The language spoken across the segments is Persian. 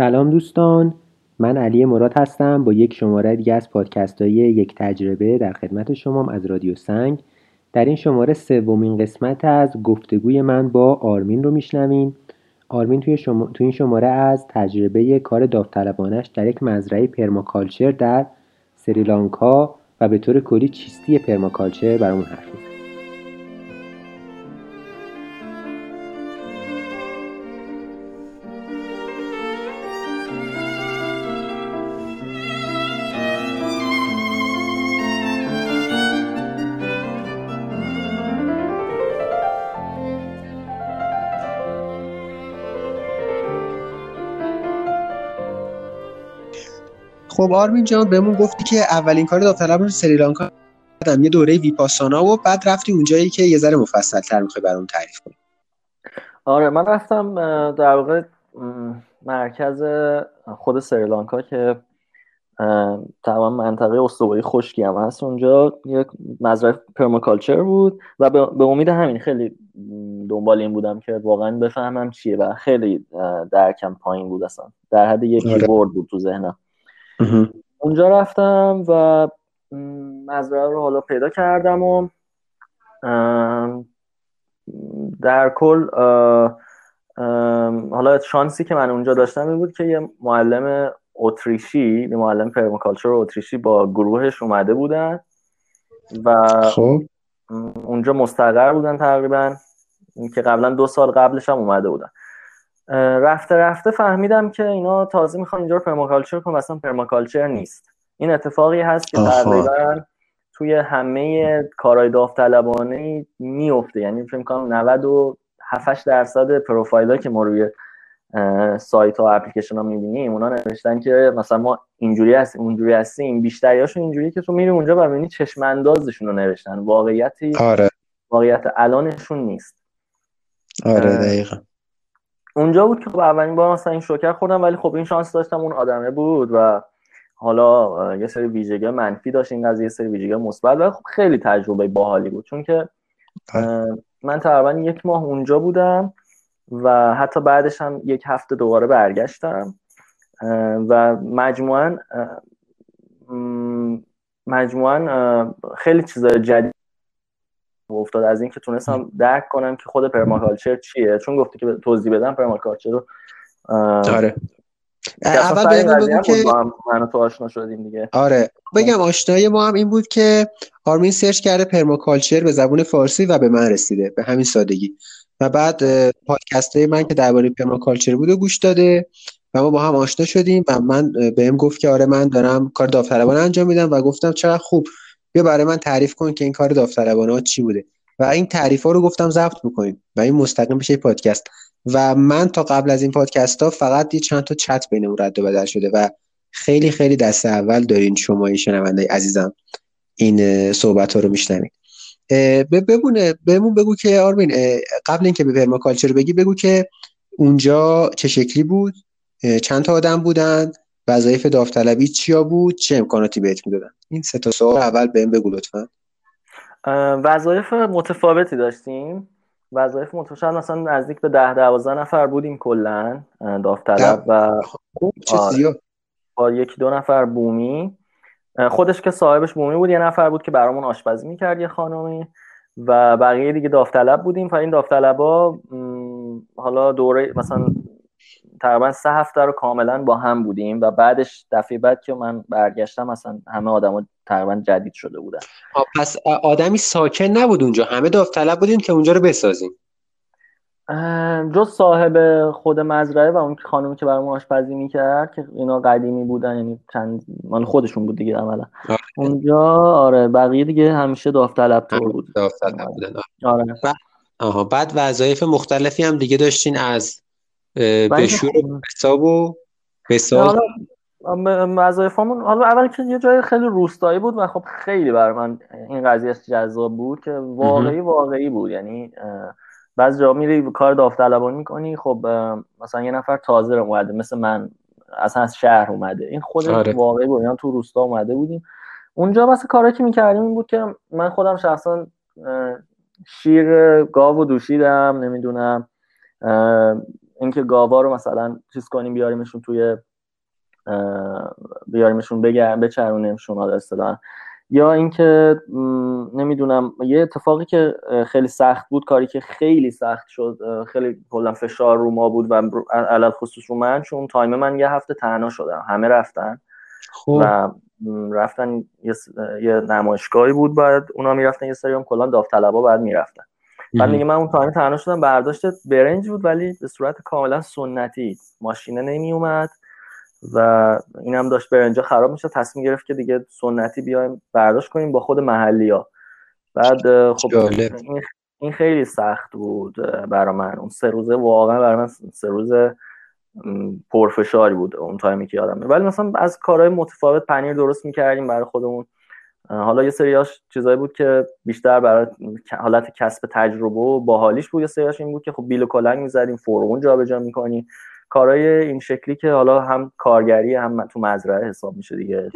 سلام دوستان من علی مراد هستم با یک شماره دیگه از پادکست های یک تجربه در خدمت شما از رادیو سنگ. در این شماره سومین قسمت از گفتگوی من با آرمین رو میشنوین. آرمین توی, شما... توی این شماره از تجربه کار داوطلبانش در یک مزرعه پرماکالچر در سریلانکا و به طور کلی چیستی پرماکالچر برامون حرف خب آرمین جان بهمون گفتی که اولین کار داوطلب رو سریلانکا یه دوره ویپاسانا و بعد رفتی اونجایی که یه ذره مفصل تر می‌خوای برام تعریف کنی. آره من رفتم در واقع مرکز خود سریلانکا که تمام منطقه استوایی خشکی هم هست اونجا. یک مزرعه پرماکالچر بود و به امید همین خیلی دنبال این بودم که واقعا بفهمم چیه و خیلی درکم پایین بود اصلا. در حد یک آره. بود تو ذهنم. اونجا رفتم و مزرعه رو حالا پیدا کردم و در کل حالا شانسی که من اونجا داشتم این بود که یه معلم اتریشی یه معلم پرماکالچر اتریشی با گروهش اومده بودن و خب. اونجا مستقر بودن تقریبا که قبلا دو سال قبلش هم اومده بودن رفته رفته فهمیدم که اینا تازه می‌خوان اینجا رو پرماکالچر کنن مثلا پرماکالچر نیست. این اتفاقی هست که تقریبا توی همه کارهای داوطلبانه میفته. یعنی فکر کنم 97 درصد پروفایل که ما روی سایت و اپلیکیشن ها می‌بینیم اونا نوشتن که مثلا ما اینجوری هستیم اونجوری هستیم بیشتریاشون اینجوری که تو میری اونجا و می‌بینی چشم اندازشون رو نوشتن. واقعیتی آره. واقعیت الانشون نیست. آره دقیقا. اونجا بود که خب اولین بار مثلا این شوکر خوردم ولی خب این شانس داشتم اون آدمه بود و حالا یه سری ویژگی منفی داشت این قضیه یه سری ویژگی مثبت ولی خب خیلی تجربه باحالی بود. چون که من تقریبا یک ماه اونجا بودم و حتی بعدش هم یک هفته دوباره برگشتم. و مجموعا مجموعا خیلی چیزای جدید افتاد از اینکه تونستم درک کنم که خود permaculture چیه. چون گفتی که توضیح بدم permaculture رو آره. اول بهمون بگو که من تو آشنا شدیم دیگه. آره. بگم آشنایی ما هم این بود که آرمین search کرده permaculture به زبون فارسی و به من رسیده به همین سادگی. و بعد پادکست های من که درباره permaculture بود و گوش داده و ما با هم آشنا شدیم و من بهم گفت که آره من دارم کار داوطلبانه انجام میدم و گفتم چقدر خوب. بیا برای من تعریف کن که این کار داوطلبانه چی بوده. و این تعریف ها رو گفتم ضبط بکنیم و این مستقیم بشه پادکست. و من تا قبل از این پادکست ها فقط یه چند تا چت بینمون رد و بدل شده و خیلی خیلی دست اول دارین شما شنونده عزیزم این صحبت ها رو میشنوید. ببونه بهمون بگو که آرمین قبل اینکه به پرماکالچر بگی بگو که اونجا چه شکلی بود؟ چند تا آدم بودن؟ وظایف داوطلبی چیا بود؟ چه امکاناتی بهت می‌دادن؟ این سه تا سوال اول بهم بگو لطفا. وظایف متفاوتی داشتیم. وظایف متفاوت مثلا نزدیک به ده دوازده نفر بودیم کلا داوطلب و آره. با یکی دو نفر بومی. خودش که صاحبش بومی بود یه نفر بود که برامون آشپزی می‌کرد یه خانمی و بقیه دیگه داوطلب بودیم. و این داوطلبا حالا دوره مثلا تقریبا سه هفته رو کاملا با هم بودیم و بعدش دفعه بعد که من برگشتم مثلا همه آدما تقریبا جدید شده بودن. پس آدمی ساکن نبود اونجا. همه داوطلب بودین که اونجا رو بسازیم جز صاحب خود مزرعه و اون خانمی که برامون آشپزی می‌کرد که اینا قدیمی بودن یعنی چند مال خودشون بود دیگه عملا. آره. اونجا آره بقیه دیگه همیشه داوطلب طور بود. داوطلب بودن آره. آها بعد وظایف مختلفی هم دیگه داشتین از بشور و حساب و حساب. وظایفمون حالا اول که یه جای خیلی روستایی بود و خب خیلی بر من این قضیه جذاب بود که واقعی واقعی بود. یعنی بعضی جا میری کار داوطلبانی می‌کنی خب مثلا یه نفر تازه رو اومده مثل من اصلا از شهر اومده. این خود آره. واقعی بود. یعنی تو روستا اومده بودیم. اونجا مثلا کاری که می‌کردیم این بود که من خودم شخصا شیر گاو و دوشیدم نمی‌دونم اینکه گاوا رو مثلا چیز کنیم بیاریمشون توی بیاریمشون بگرم بچرونیمشون حالا اصطلاحا. یا اینکه نمی‌دونم یه اتفاقی که خیلی سخت بود کاری که خیلی سخت شد خیلی کلا فشار رو ما بود و علل خصوص رو من چون تایم من یه هفته تنها شدم. همه رفتن. خوب. و رفتن یه, یه نمایشگاهی بود بعد اونا می‌رفتن یه سری هم کلا داوطلبا بعد می‌رفتن. بعد میگه من اون تایم تنها شدم برداشت برنج بود ولی به صورت کاملا سنتی ماشینه نمی اومد و اینم داشت برنجا خراب میشه تصمیم گرفت که دیگه سنتی بیایم برداشت کنیم با خود محلی ها بعد خب این خیلی سخت بود برای من. اون سه روزه واقعا برای من سه روزه پرفشاری بود اون تایمی که یادمه ولی مثلا از کارهای متفاوت پنیر درست می‌کردیم برای خودمون. حالا یه سریاش چیزایی بود که بیشتر برای حالت کسب تجربه و باحالیش بود یه سریاش این بود که خب بیل و کلنگ می‌زدیم فرمون جابجا می‌کنیم. کارهای این شکلی که حالا هم کارگری هم تو مزرعه حساب میشه دیگه.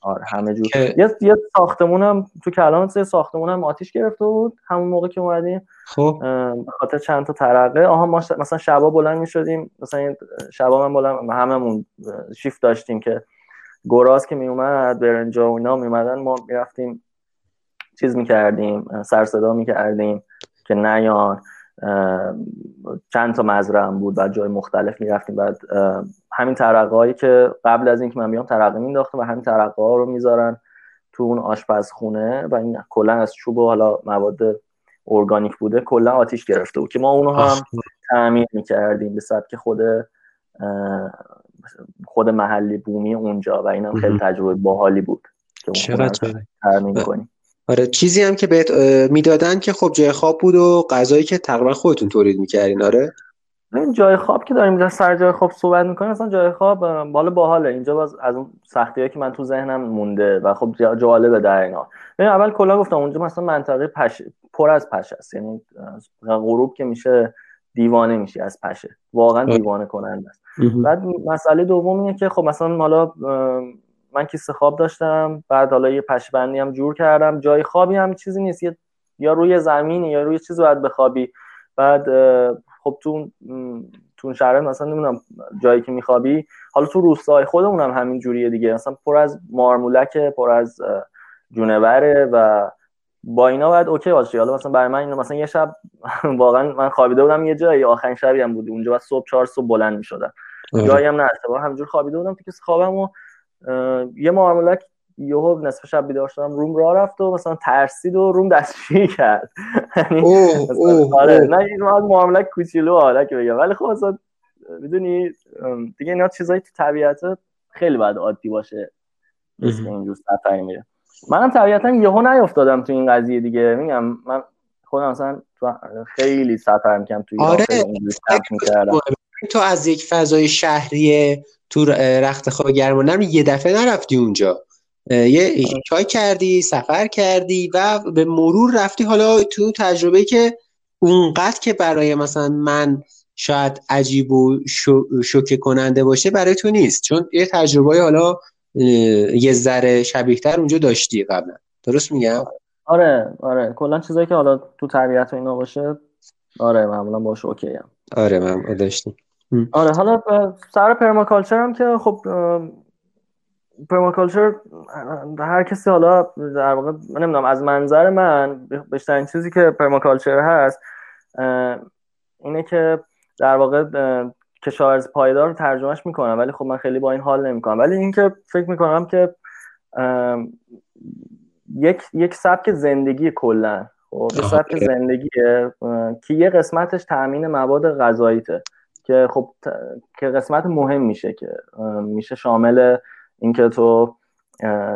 آره همه جور. یه یه ساختمونم تو کلام سه ساختمونم آتیش گرفته بود همون موقع که اومدیم. خب. خاطر چند تا ترقه. آها ما مثلا شبا بلند می‌شدیم مثلا شبا من بلند هممون شیفت داشتیم که گراز که می اومد برنجا و اینا می اومدن ما می‌رفتیم چیز می‌کردیم سر صدا می‌کردیم که نیان. چند تا مزرعه بود و جای مختلف می‌رفتیم. بعد همین ترقه هایی که قبل از اینکه من بیام ترقه مینداختم و همین ترقه ها رو می‌ذارن تو اون آشپزخونه و این کلا از چوب و حالا مواد ارگانیک بوده کلا آتیش گرفته بود که ما اونو هم تعمیر می‌کردیم به سبک خود خود محلی بومی اونجا و اینم خیلی تجربه باحالی بود که چقدر کنیم آره چیزی هم که بهت می‌دادن که خب جای خواب بود و غذایی که تقریبا خودتون تولید می‌کردین آره؟ این جای خواب که داریم سر جای خواب صحبت می‌کنیم مثلا جای خواب بالا باحاله. اینجا باز از اون سختی که من تو ذهنم مونده و خب جالبه در اینا ببین اول کلا گفتم اونجا مثلا منطقه پش پر از پش است یعنی غروب که میشه دیوانه میشی از پشه. واقعا دیوانه کننده است. بعد مسئله دوم اینه که خب مثلا حالا من کیسه خواب داشتم بعد حالا یه پشبندی هم جور کردم. جای خوابی هم چیزی نیست. یا روی زمینی یا روی چیزی باید بخوابی. بعد خب تو تو شهر مثلا نمی‌دونم جایی که میخوابی. حالا تو روستای خودمون هم همین جوریه دیگه. مثلا پر از مارمولک پر از جونوره و با اینا باید اوکی باشه حالا مثلا برای من اینو مثلا یه شب واقعا من خوابیده بودم یه جایی آخرین شبی هم بود. اونجا بعد صبح چهار صبح بلند می‌شدم. آره. جایی هم نه همینجور خوابیده بودم تو خوابم و یه مارمولک یهو نصف شب بیدار شدم روم راه رفت و مثلا ترسید و روم دستشویی کرد. یعنی آره نه این معاملک کوچولو حالا که بگم. ولی خب مثلا می‌دونی دیگه اینا چیزایی تو طبیعت خیلی باید عادی باشه. مثل اینجور سفری میره. منم طبیعتا یهو نیافتادم تو این قضیه دیگه. میگم من خودم مثلا خیلی سفر می‌کنم تو آره تو از یک فضای شهری تو رخت خواب گرمانم یه دفعه نرفتی اونجا. یه چای کردی سفر کردی و به مرور رفتی. حالا تو تجربه که اونقدر که برای مثلا من شاید عجیب و شوکه کننده باشه برای تو نیست. چون یه تجربه حالا یه ذره شبیهتر اونجا داشتی قبلا. درست میگم؟ آره آره. کلا چیزایی که حالا تو طبیعت و اینا باشه آره معمولا باشه okay ام. آره من داشتیم آره حالا سر permaculture هم که خب permaculture هر کسی حالا در واقع من نمی‌دونم از منظر من بیشترین چیزی که permaculture هست اینه که در واقع کشاورز پایدار رو ترجمهش می‌کنم ولی خب من خیلی با این حال نمی‌کنم. ولی اینکه فکر می‌کنم که یک یک سبک زندگی کلا. خب یه سبک زندگیه که یه قسمتش تامین مواد غذاییته. که خب که قسمت مهم میشه که میشه شامل اینکه تو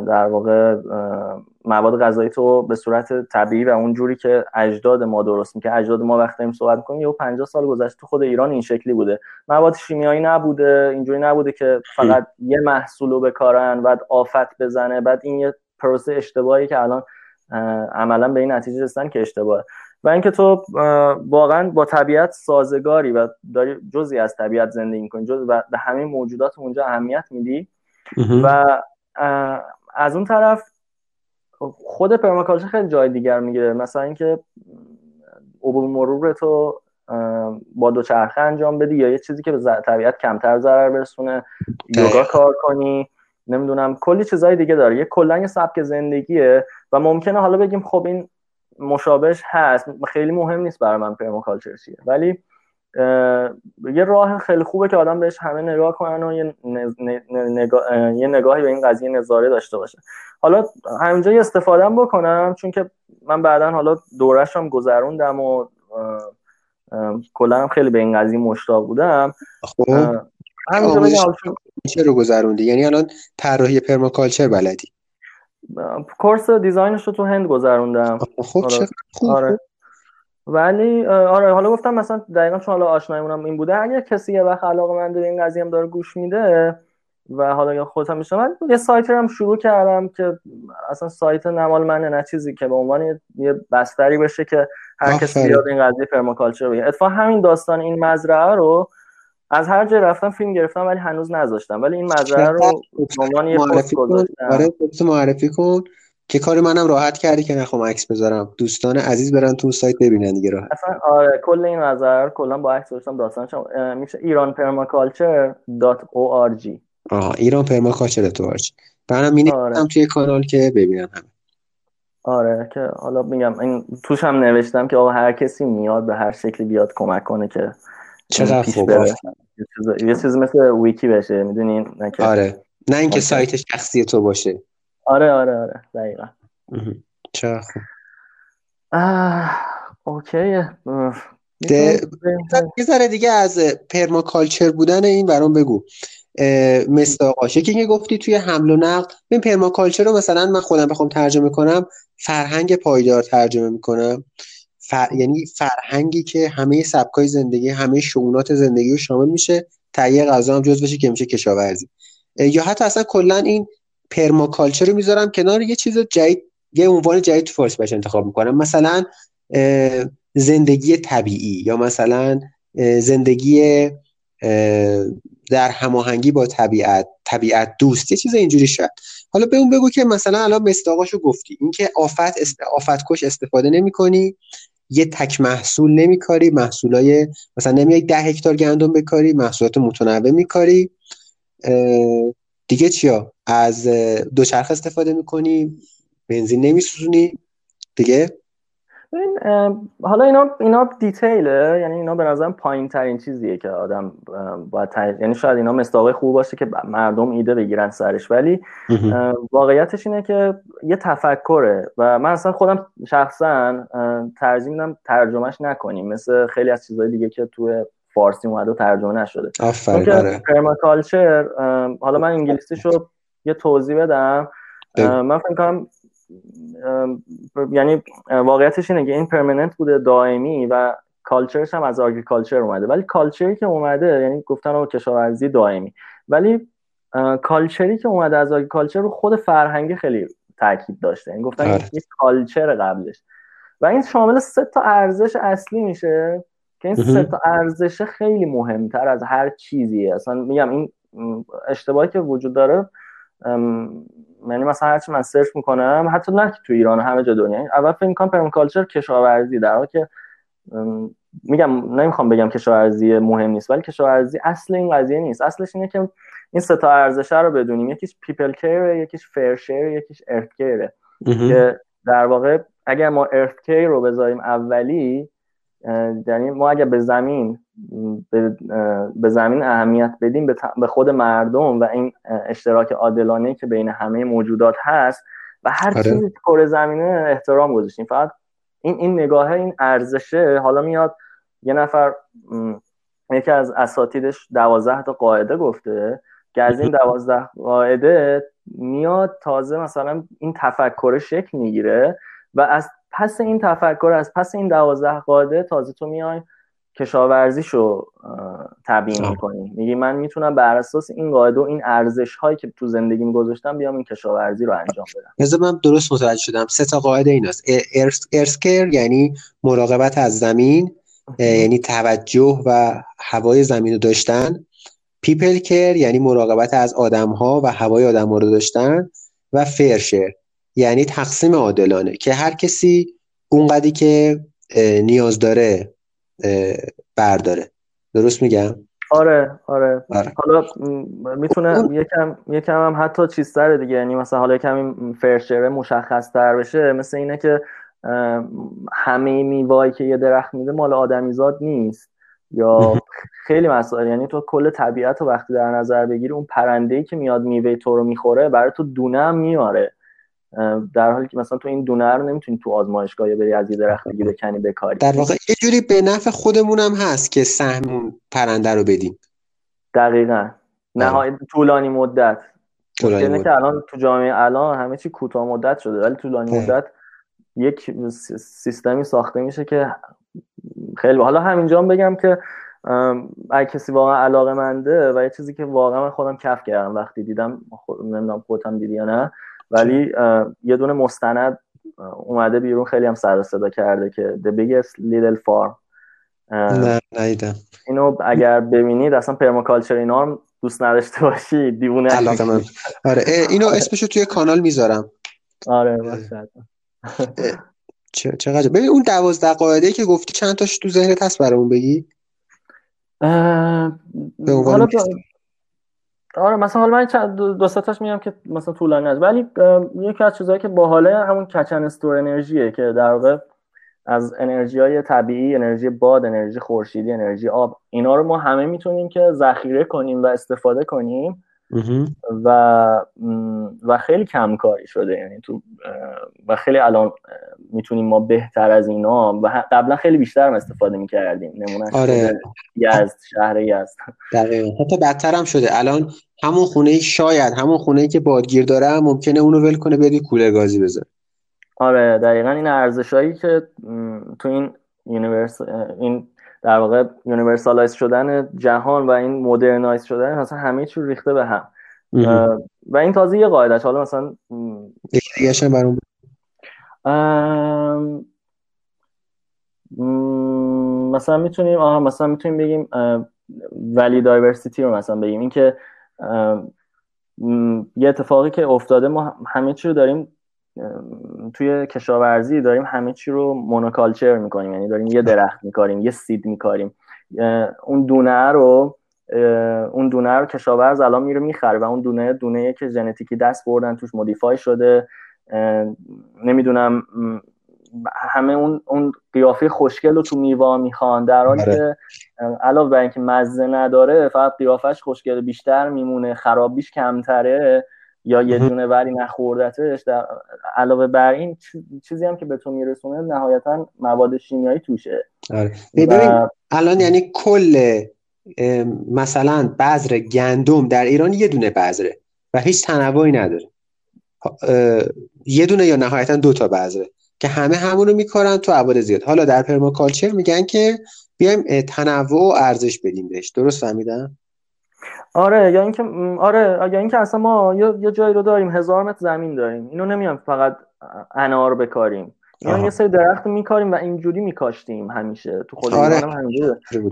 در واقع مواد غذایی تو به صورت طبیعی و اون جوری که اجداد ما درست می‌کنه اجداد ما وقتی داریم صحبت کنیم یه 50 سال گذشته تو خود ایران این شکلی بوده. مواد شیمیایی نبوده اینجوری نبوده که فقط یه محصول رو بکارن بعد آفت بزنه بعد این یه پروسه اشتباهی که الان عملا به این نتیجه رسیدن که اشتباهه. و اینکه تو واقعا با طبیعت سازگاری و داری جزی از طبیعت زندگی می‌کنی جز و به همه موجودات اونجا اهمیت میدی. و از اون طرف خود پرماکالچر خیلی جای دیگر می‌گیره. مثلا اینکه عبور مرور تو با دوچرخه انجام بدی یا یه چیزی که به طبیعت کمتر ضرر برسونه. یوگا کار کنی. نمی‌دونم کلی چیزهای دیگه داره یه کلا یه سبک زندگیه و ممکنه حالا بگیم خب این مشابهش هست. خیلی مهم نیست برای من پرماکالچر چیه. ولی یه راه خیلی خوبه که آدم بهش همه نگاه کنن و یه, نگاه، یه نگاهی به این قضیه نظاره داشته باشه. حالا همینجا یه استفاده بکنم چون که من بعدا حالا دورش هم گذروندم و کلا هم خیلی به این قضیه مشتاق بودم. خب چه رو گذروندی. یعنی الان طراحی پرماکالچر بلدی. کورس دیزاینش رو تو هند گذروندم. خب چه خوب آره. ولی آره حالا گفتم مثلا دقیقا چون حالا آشنایمونم این بوده اگر کسی یه وقت علاقه من به این قضیه هم داره گوش میده و حالا یا خودم میشه من یه سایت هم شروع کردم که اصلا سایت نمال منه نه چیزی که به عنوان یه بستری بشه که هر کسی بیاد این قضیه پرماکالچر بگه. اتفاقا همین داستان این مزرعه رو از هر جای رفتم فیلم گرفتم ولی هنوز نذاشتم. ولی این مزرعه رو به عنوان یه پست گذاشتم. آره معرفی کن. که کار منم راحت کردی که نخوام عکس بذارم. دوستان عزیز برن تو سایت ببینن دیگه راحت. اصلا آره کل این نظر کلا با عکس گذاشتم داستانش میشه ایران پرماکالچر آها ایران پرماکالچر تو آرژی برام می آره. توی کانال که ببینن هم آره که حالا میگم این توش هم نوشتم که آقا هر کسی میاد به هر شکلی بیاد کمک کنه که چقدر خوب یه چیز مثل ویکی بشه می‌دونین آره. نه اینکه سایت شخصی تو باشه. آره آره آره. دقیقا. چه خوب اوکیه. یه ذره دیگه از پرماکالچر بودن این برام بگو. مستاقاش یکی که گفتی توی حمل و نقل این پرماکالچر رو مثلا من خودم بخوام ترجمه کنم فرهنگ پایدار ترجمه می‌کنم. فر... یعنی فرهنگی که همه سبکای زندگی همه شونات زندگی رو شامل میشه تهیه غذا هم جز بشه که میشه کشاورزی. یا حتی اصلا کلا این پرماکالچر رو می‌ذارم کنار یه چیز جدید یه عنوان جدید تو فارسی بهش انتخاب می‌کنم. مثلا زندگی طبیعی یا مثلا زندگی در هماهنگی با طبیعت طبیعت دوست یه چیز اینجوری شد. حالا به اون بگو که مثلا الان مستاقاشو گفتی اینکه آفت است... آفت کش استفاده نمی کنی یه تک محصول نمیکاری محصولای مثلا نمیای ده هکتار گندم بکاری محصولات متنوع میکاری. دیگه چیا؟ از دوچرخه استفاده می‌کنی بنزین نمیسوزونی دیگه؟ این حالا اینا اینا دیتیله یعنی اینا به نظرم پایین ترین چیزیه که آدم باید یعنی شاید اینا مستاقه خوب باشه که مردم ایده بگیرن سرش ولی واقعیتش اینه که یه تفکره و من اصلا خودم شخصا ترجیح میدم ترجمهش نکنیم. مثل خیلی از چیزهای دیگه که تو فارسی اومده و ترجمه نشده. آفرین permaculture حالا من انگلیسیشو یه توضیح بدم. من فکر کنم یعنی واقعیتش اینه که این permanent بوده دائمی و culture ش هم از agriculture اومده. ولی culture ی که اومده یعنی گفتن رو کشاورزی دائمی. ولی culture ی که اومده از agriculture رو خود فرهنگی خیلی تاکید داشته. این یعنی گفتن آره. یک culture قبلش. و این شامل سه تا ارزش اصلی میشه که این سه تا ارزش خیلی مهمتر از هر چیزیه. اصلا میگم این اشتباهی که وجود داره یعنی مثلا هرچی من search می‌کنم حتی نه تو ایران همه جا دنیا. اول فکر می‌کنم permaculture کشاورزی در حالی که میگم نمی‌خوام بگم کشاورزی مهم نیست ولی کشاورزی اصل این قضیه نیست. اصلش اینه که این سه تا ارزش رو بدونیم. یکیش people care یکیش fair share یکیش earth care که در واقع اگر ما ارث کیر رو بذاریم اولی یعنی ما اگر به زمین به زمین اهمیت بدیم به خود مردم و این اشتراک عادلانه که بین همه موجودات هست و هر آره. چیزی کره زمینه احترام گذاشتیم فقط این این نگاه این ارزشه حالا میاد یه نفر یکی از اساتیدش دوازده تا قاعده گفته که از این دوازده قاعده میاد تازه مثلا این تفکر شکل می‌گیره و از پس این تفکر از پس این دوازده قاعده تازه تو میای کشاورزیشو تبیین می‌کنی. میگی من می‌تونم بر اساس این قاعده و این ارزش هایی که تو زندگیم گذاشتم بیام این کشاورزی رو انجام بدم. مثلا من درست متوجه شدم. سه تا قاعده ایناست. ارسکر یعنی مراقبت از زمین یعنی توجه و هوای زمین رو داشتن. پیپل کر یعنی مراقبت از آدم ها و هوای آدم ها رو داشتن. و فرشر یعنی تقسیم عادلانه که هر کسی اونقدی که نیاز داره برداره. درست میگم؟ آره آره, آره. حالا می‌تونه یکم یکم هم حتی چیزتره دیگه. یعنی مثلا حالا کمی فرشره مشخص تر بشه. مثل اینه که همه میوایی که یه درخت میده مال آدمیزاد نیست. یا خیلی مسائل. یعنی تو کل طبیعت رو وقتی در نظر بگیری اون پرنده ای که میاد میوه تو رو می‌خوره برای تو دونه هم میاره در حالی که مثلا تو این دونه رو نمی‌تونی تو آزمایشگاه بری از یه درخت دیگه بکنی بکاری در واقع یه جوری به نفع خودمون هم هست که سهم پرنده رو بدیم. دقیقا. آره. نهایی طولانی مدت. طولانی که الان تو جامعه الان همه چی کوتاه مدت شده ولی طولانی مدت یک سیستمی ساخته میشه که خیلی حالا همینجا بگم که اگه کسی واقعا علاقه منده و یه چیزی که واقعا من خودم کف کردم وقتی دیدم نمی‌دونم خودم دیدی یا نه ولی یه دونه مستند اومده بیرون خیلی هم سر صدا کرده که The Biggest Little Farm. نه نیدم اینو اگر ببینید اصلا پرماکالچر اینا هم دوست نداشته باشی دیوونه آره اینو اسمشو توی کانال می‌ذارم. آره باشه چقدر؟ ببین اون دوازده قاعده که گفتی چند تاش تو ذهنت هست برامون بگی؟ حالا آره مثلا حالا من دو تاش میگم که مثلا طولانی است ولی یکی از چیزهایی که باحاله همون کچن استور انرژیه که در واقع از انرژی های طبیعی انرژی باد انرژی خورشیدی انرژی آب اینا رو ما همه می‌تونیم که ذخیره کنیم و استفاده کنیم. و و خیلی کم کاری شده. یعنی تو و خیلی الان می‌تونیم ما بهتر از اینا و قبلا خیلی بیشتر استفاده می‌کردیم. نمونه آره. یزد شهر یزد. دقیقا. حتی بدتر هم شده. الان همون خونه شاید همون خونه که بادگیر داره ممکنه اونو ول کنه بره کولر گازی بذاره آره دقیقا این ارزشهایی که تو این universe این در واقع universalize شدن جهان و این modernize شدن مثلا همه چی ریخته به هم. و این تازه یه قاعدش حالا مثلا برام مثلا می‌تونیم آها مثلا می‌تونیم بگیم ولی دایورسیتی رو مثلا بگیم. اینکه یه اتفاقی که افتاده ما همه چی رو داریم توی کشاورزی داریم همه چی رو مونوکالچر می‌کنیم. یعنی داریم یه درخت میکاریم یه سید میکاریم. اون دونه رو اون دونه رو کشاورز الان میره می‌خره و اون دونه دونه که ژنتیکی دست بردن توش مودیفای شده. نمی‌دونم همه اون اون قیافه خوشگل رو تو میوا می‌خوان. در حالی آره. که علاوه بر اینکه مزه نداره فقط قیافش خوشگل بیشتر میمونه خرابیش کمتره. یا یه دونه ولی نخوردتش در علاوه بر این چیزی هم که به تو میرسونه نهایتا مواد شیمیایی توشه. آره. ببین الان یعنی کل مثلا بذر گندم در ایران یه دونه بذره و هیچ تنوعی نداره. یه دونه یا نهایتا دو تا بذره که همه همونو میکارن تو عواد زیاد. حالا در پرماکالچر میگن که بیایم تنوع و ارزش بدیم بهش. درست فهمیدم؟ آره یا اینکه آره یا اینکه اصلا ما یه جایی رو داریم هزار متر زمین داریم. اینو نمیام فقط انار بکاریم. یا یه سری درخت میکاریم و اینجوری میکاشتیم همیشه. تو خود آره.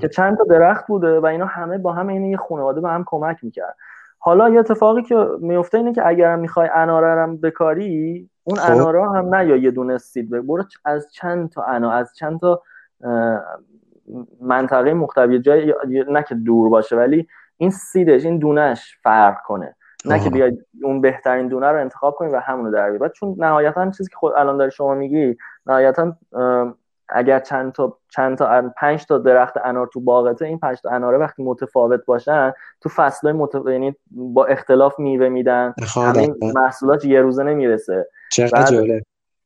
که چند تا درخت بوده و اینا همه با هم این یه خانواده به هم کمک می‌کرد. حالا یه اتفاقی که میفته اینه که اگر می‌خوای اناره هم بکاری اون خب. اناره هم نه یا یه دونه سید برو از چند تا انا از چند تا منطقه مختلف جای نه که دور باشه ولی این سیدش این دونش فرق کنه. نه که بیاید اون بهترین دونه رو انتخاب کنی و همونو در بیاری چون نهایتا چیزی که خود الان داری شما میگی نهایتا اگر چند تا چند تا پنج تا درخت انار تو باغته این پنج تا اناره وقتی متفاوت باشن تو فصلهای متفاوت یعنی با اختلاف میوه میدن. همین محصولات یه روزه نمی‌رسه. چقدر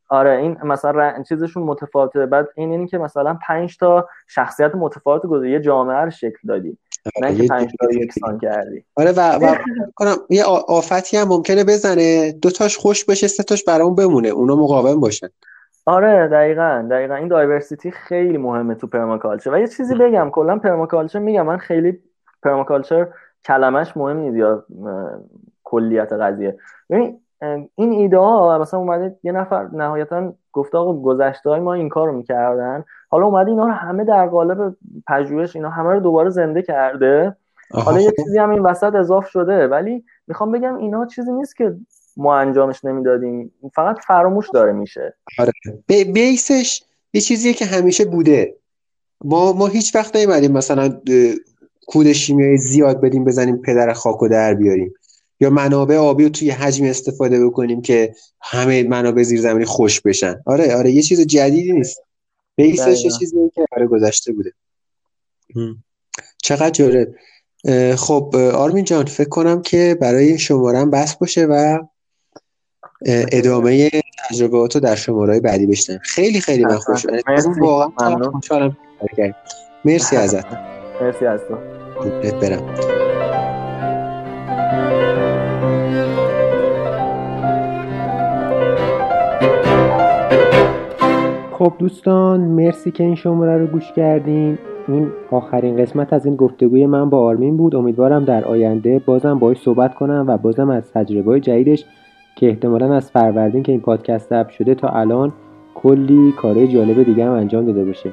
آره این مثلا چیزشون متفاوته. بعد این اینی که مثلا پنج تا شخصیت متفاوت گذاری یه جامعه رو شکل دادی. نه که پنج تا یکسان کردی. آره و, و کنم یه آفتی هم ممکنه بزنه. دو تاش خشک بشه سه تاش برام بمونه. اونا مقاوم باشن. آره دقیقا دقیقا. این diversity خیلی مهمه تو permaculture و یه چیزی بگم کلا permaculture میگم. من خیلی permaculture کلمش مهم نیست یا کلیت قضیه. ببین این ایده ها مثلا اومده یه نفر نهایتا گفته آقا گذشته های ما این کار رو می‌کردن. حالا اومده اینا رو همه در قالب پژوهش اینا همه رو دوباره زنده کرده. حالا یه چیزی هم این وسط اضاف شده ولی می‌خوام بگم اینا چیزی نیست که ما انجامش نمی‌دادیم. فقط فراموش داره میشه. آره. بیسش یه چیزیه که همیشه بوده. ما ما هیچ وقت نیومدیم مثلا کود شیمیایی زیاد بدیم بزنیم پدر خاک و در بیاریم. یا منابع آبی رو توی حجمی استفاده بکنیم که همه منابع زیرزمینی خوش بشن. آره آره یه چیز جدیدی نیست. بیسش یه چیزی که آره گذشته بوده. چقدر جالب. خب آرمین جان فکر کنم که برای شمارم بس باشه و ادامه تجربهات رو در شماره بعدی بشتن خیلی خیلی من خوش واقعا خوشحالم. مرسی ازت. مرسی از تو. برم. خب دوستان مرسی که این شماره رو گوش کردین. این آخرین قسمت از این گفتگوی من با آرمین بود. امیدوارم در آینده بازم باهاش صحبت کنم و بازم از تجربه جدیدش که احتمالا از فروردین که این پادکست اپ شده تا الان کلی کارهای جالب دیگه هم انجام داده باشه.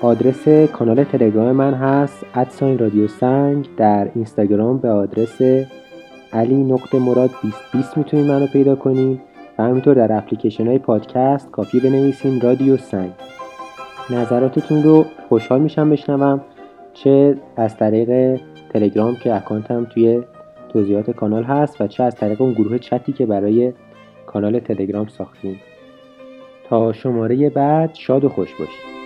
آدرس کانال تلگرام من هست ادساین رادیو سنگ در اینستاگرام به آدرس علی نقطه مراد 2020 می‌تونید منو پیدا کنید. و همینطور در اپلیکیشن های پادکست کافی بنویسین رادیو سنگ. نظراتتون رو خوشحال میشم بشنوم چه از طریق تلگرام که اکانتم توی توضیحات کانال هست و چه از طریق اون گروه چتی که برای کانال تلگرام ساختیم. تا شماره بعد شاد و خوش باشید.